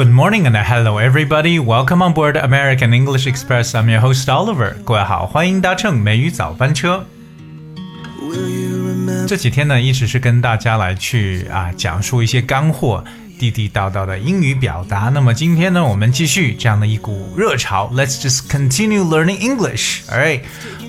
Good morning and hello everybody. Welcome on board American English Express. I'm your host Oliver. 各位好，欢迎搭乘美语早班车。Will you remember? 这几天呢，一直是跟大家来去啊讲述一些干货。地地道道的英语表达。那么今天呢，我们继续这样的一股热潮，Let's just continue learning English. Alright，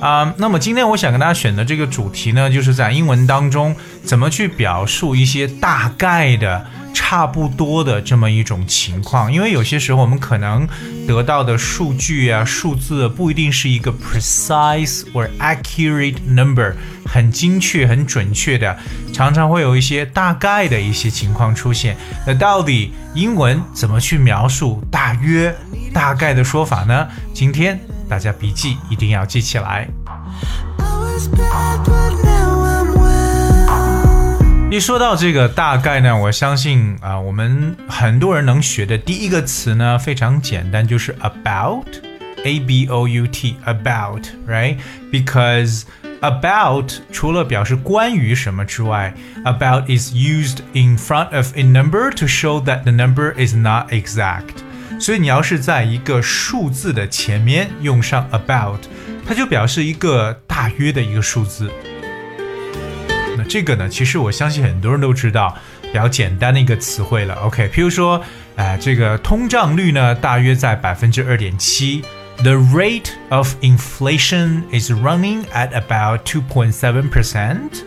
啊、那么今天我想跟大家选的这个主题呢，就是在英文当中怎么去表述一些大概的。差不多的这么一种情况，因为有些时候我们可能得到的数据啊、数字不一定是一个 precise or accurate number，很精确、很准确的，常常会有一些大概的一些情况出现。那到底英文怎么去描述大约、大概的说法呢？今天大家笔记一定要记起来。I was bad, 一说到这个大概呢，我相信啊、我们很多人能学的第一个词呢非常简单，就是 about，a b o u t，about，right？Because about 除了表示关于什么之外，about is used in front of a number to show that the number is not exact。所以你要是在一个数字的前面用上 about，它就表示一个大约的一个数字。这个呢，其实我相信很多人都知道，比较简单的一个词汇了。OK，譬如说，呃，这个通胀率呢，大约在百分之二点七。The rate of inflation is running at about two point seven percent.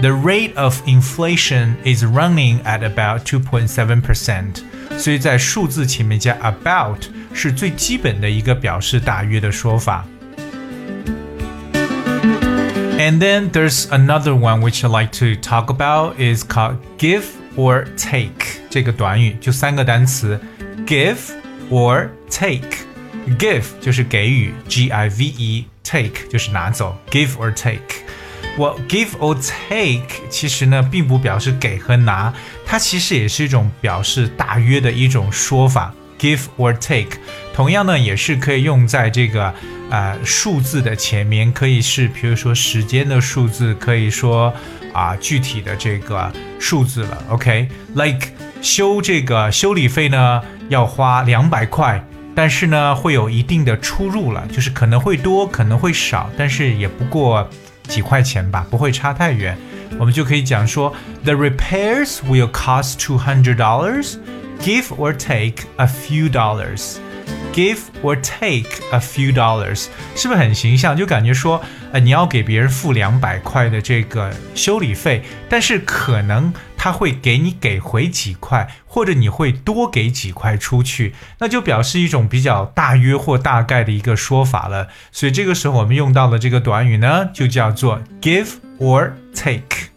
The rate of inflation is running at about two point seven percent. 所以在数字前面加 about 是最基本的一个表示大约的说法。And then there's another one which I like to talk about is called give or take 这个短语就三个单词，give or take。give 就是给予，G I V E，take 就是拿走，give or take。我 give or take 其实呢并不表示给和拿，它其实也是一种表示大约的一种说法。give or take， 同样呢也是可以用在这个呃数字的前面，可以是比如说时间的数字，可以说啊、具体的这个数字了。OK，like、修这个修理费呢要花两百块。但是呢，会有一定的出入了，就是可能会多，可能会少，但是也不过几块钱吧，不会差太远。我们就可以讲说，The repairs will cost two hundred dollars, give or take a few dollars. Give or take a few dollars，是不是很形象？就感觉说，呃，你要给别人付两百块的这个修理费，但是可能他会给你给回几块，或者你会多给几块出去，那就表示一种比较大约或大概的一个说法了。所以这个时候我们用到的这个短语呢，就叫做 give or take。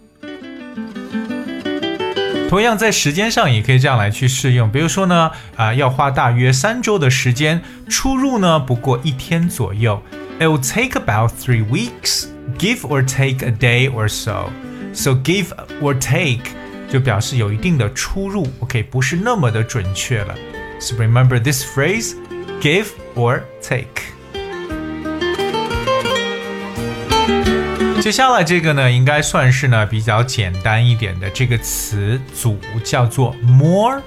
同样在时间上也可以这样来去适用，比如说呢，啊、要花大约三周的时间，出入呢不过一天左右。It will take about three weeks, give or take a day or so. So give or take 就表示有一定的出入，OK，不是那么的准确了。So remember this phrase, give or take. 接下来这个呢，应该算是呢比较简单一点的这个词组，叫做 more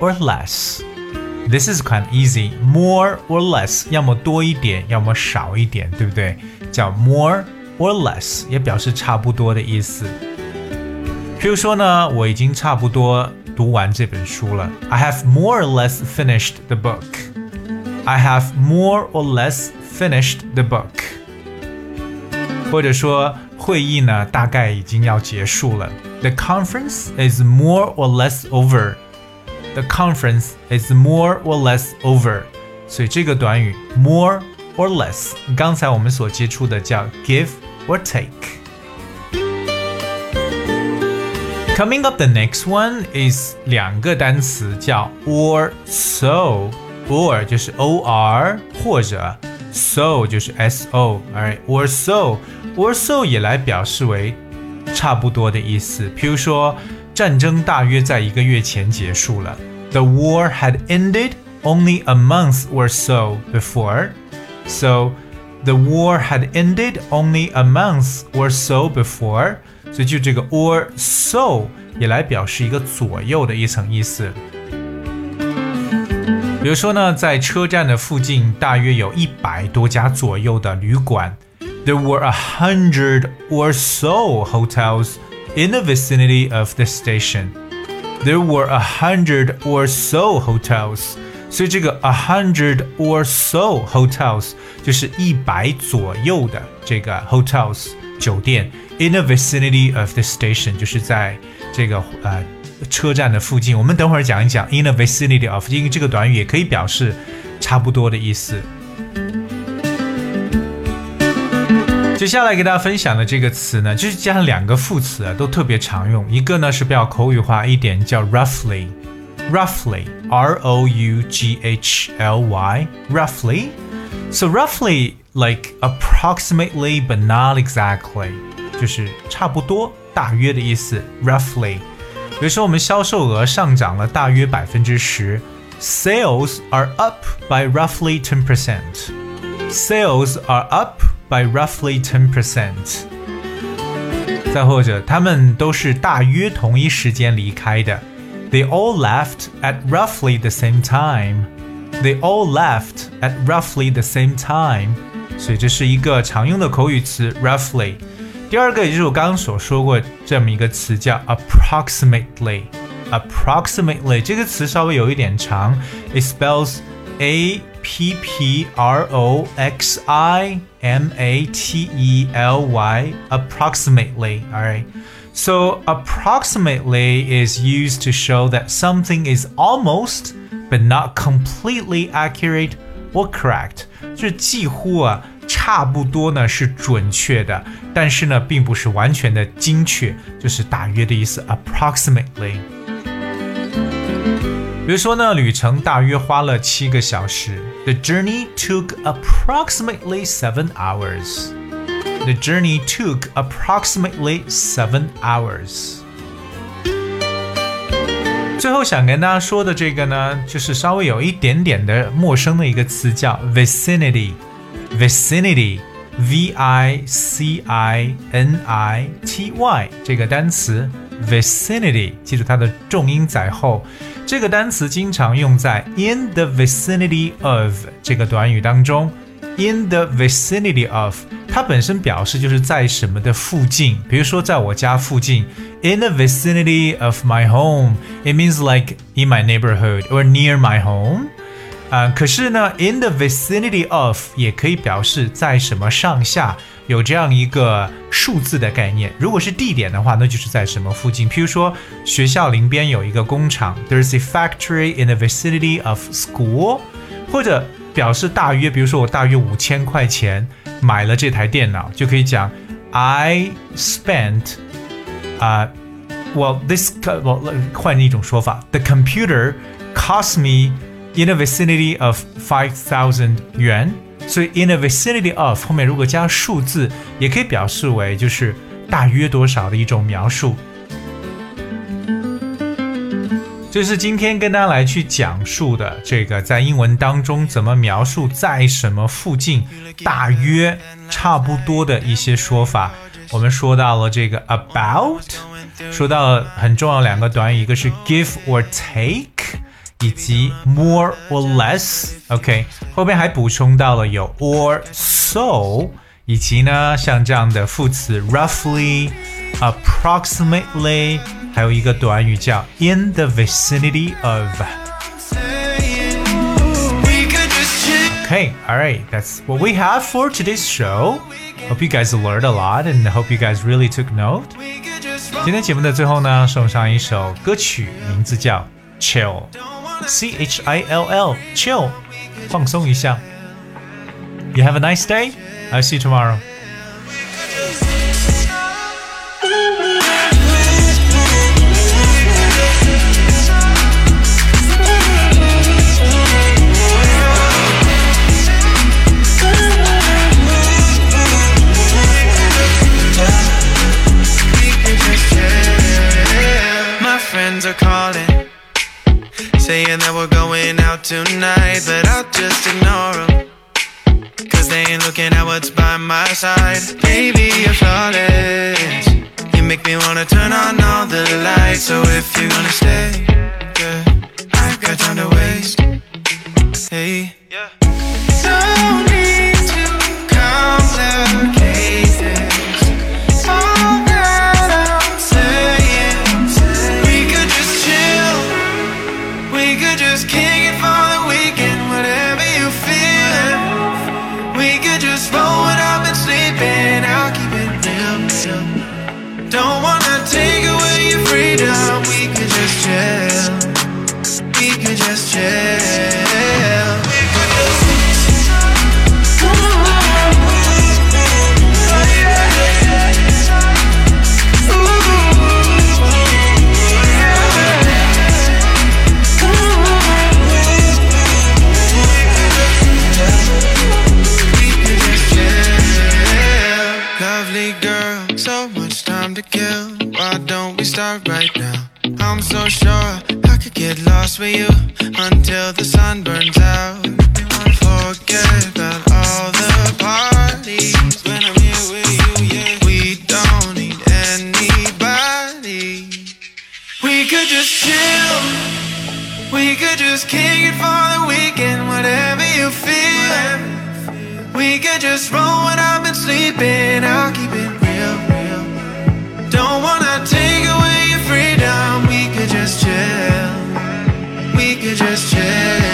or less。This is kind of easy. More or less，要么多一点，要么少一点，对不对？叫 more or less，也表示差不多的意思。譬如说呢，我已经差不多读完这本书了。I have more or less finished the book. I have more or less finished the book. 或者说会议呢大概已经要结束了。The conference is more or less over. The conference is more or less over. 所以这个短语 more or less，刚才我们所接触的叫 give or take。Coming up, the next one is 两个单词叫 or so。or 就是 o r 或者 so 就是 s o。Alright, or so, or so 也来表示为差不多的意思。譬如说，战争大约在一个月前结束了。The war had ended only a month or so before. So the war had ended only a month or so before，所以就这个 or so 也来表示一个左右的一层意思。 比如说呢，在车站的附近大约有一百多家左右的旅馆。There were a hundred or so hotels in the vicinity of the station. There were a hundred or so hotels. 所以这个 a hundred or so hotels 就是一百左右的这个 hotels 酒店 in the vicinity of the station 就是在这个呃车站的附近。我们等会儿讲一讲 in the vicinity of，因为这个短语也可以表示差不多的意思。接下来给大家分享的这个词呢，就是加上两个副词啊，都特别常用。一个呢是比较口语化一点，叫 roughly，roughly，r o u g h l y，roughly。So roughly like approximately but not exactly，就是差不多、大约的意思。roughly，比如说我们销售额上涨了大约百分之十，Sales are up by roughly ten percent. Sales are up by roughly ten percent。再或者，他们都是大约同一时间离开的。They all left at roughly the same time. They all left at roughly the same time. 所以这是一个常用的口语词，roughly。第二个，也就是我刚刚所说过这么一个词，叫 approximately。approximately 这个词稍微有一点长，it spells a p p r o x i m a t e l y approximately. All right. So approximately is used to show that something is almost but not completely accurate or correct. 就是几乎啊，差不多呢是准确的，但是呢并不是完全的精确，就是大约的意思。Approximately。比如说呢，旅程大约花了七个小时。The journey took approximately seven hours. The journey took approximately seven hours. 最后想跟大家说的这个呢，就是稍微有一点点的陌生的一个词，叫 vicinity。vicinity，v i c i n i t y 这个单词 vicinity，记住它的重音在后。这个单词经常用在 in the vicinity of 这个短语当中。in the vicinity of，它本身表示就是在什么的附近，比如说在我家附近，in the vicinity of my home，it means like in my neighborhood or near my home。啊，可是呢，in the vicinity of 也可以表示在什么上下，有这样一个数字的概念。如果是地点的话，那就是在什么附近。譬如说，学校邻边有一个工厂，there's a factory in the vicinity of school，或者表示大约，比如说我大约五千块钱买了这台电脑，就可以讲 I spent 啊、uh,，well this well 换一种说法，the computer cost me。in the vicinity of five thousand 元，所以 in the vicinity of 后面如果加数字，也可以表示为就是大约多少的一种描述。这是今天跟大家来去讲述的这个在英文当中怎么描述在什么附近，大约差不多的一些说法。我们说到了这个 about，说到了很重要两个短语，一个是 give or take。以及 more or less，OK，、后边还补充到了有 or so，以及呢像这样的副词 roughly、approximately，还有一个短语叫 in the vicinity of。Okay, all right, that's what we have for today's show. Hope you guys learned a lot and hope you guys really took note. 今天节目的最后呢，送上一首歌曲，名字叫 Chill。C H I L L chill，放松一下。You have a nice day. I'll see you tomorrow. Saying that we're going out tonight, but I'll just ignore them. Cause they ain't looking at what's by my side. Baby, you're flawless. You make me wanna turn on all the lights. So if you're gonna stay. you until the sun burns out. Forget about all the parties when I'm here with you. Yeah, we don't need anybody. We could just chill. We could just kick it for the weekend, whatever you feel. We could just roll when I've been sleeping. I'll keep it real, real. Don't wanna take away your freedom. We could just chill. question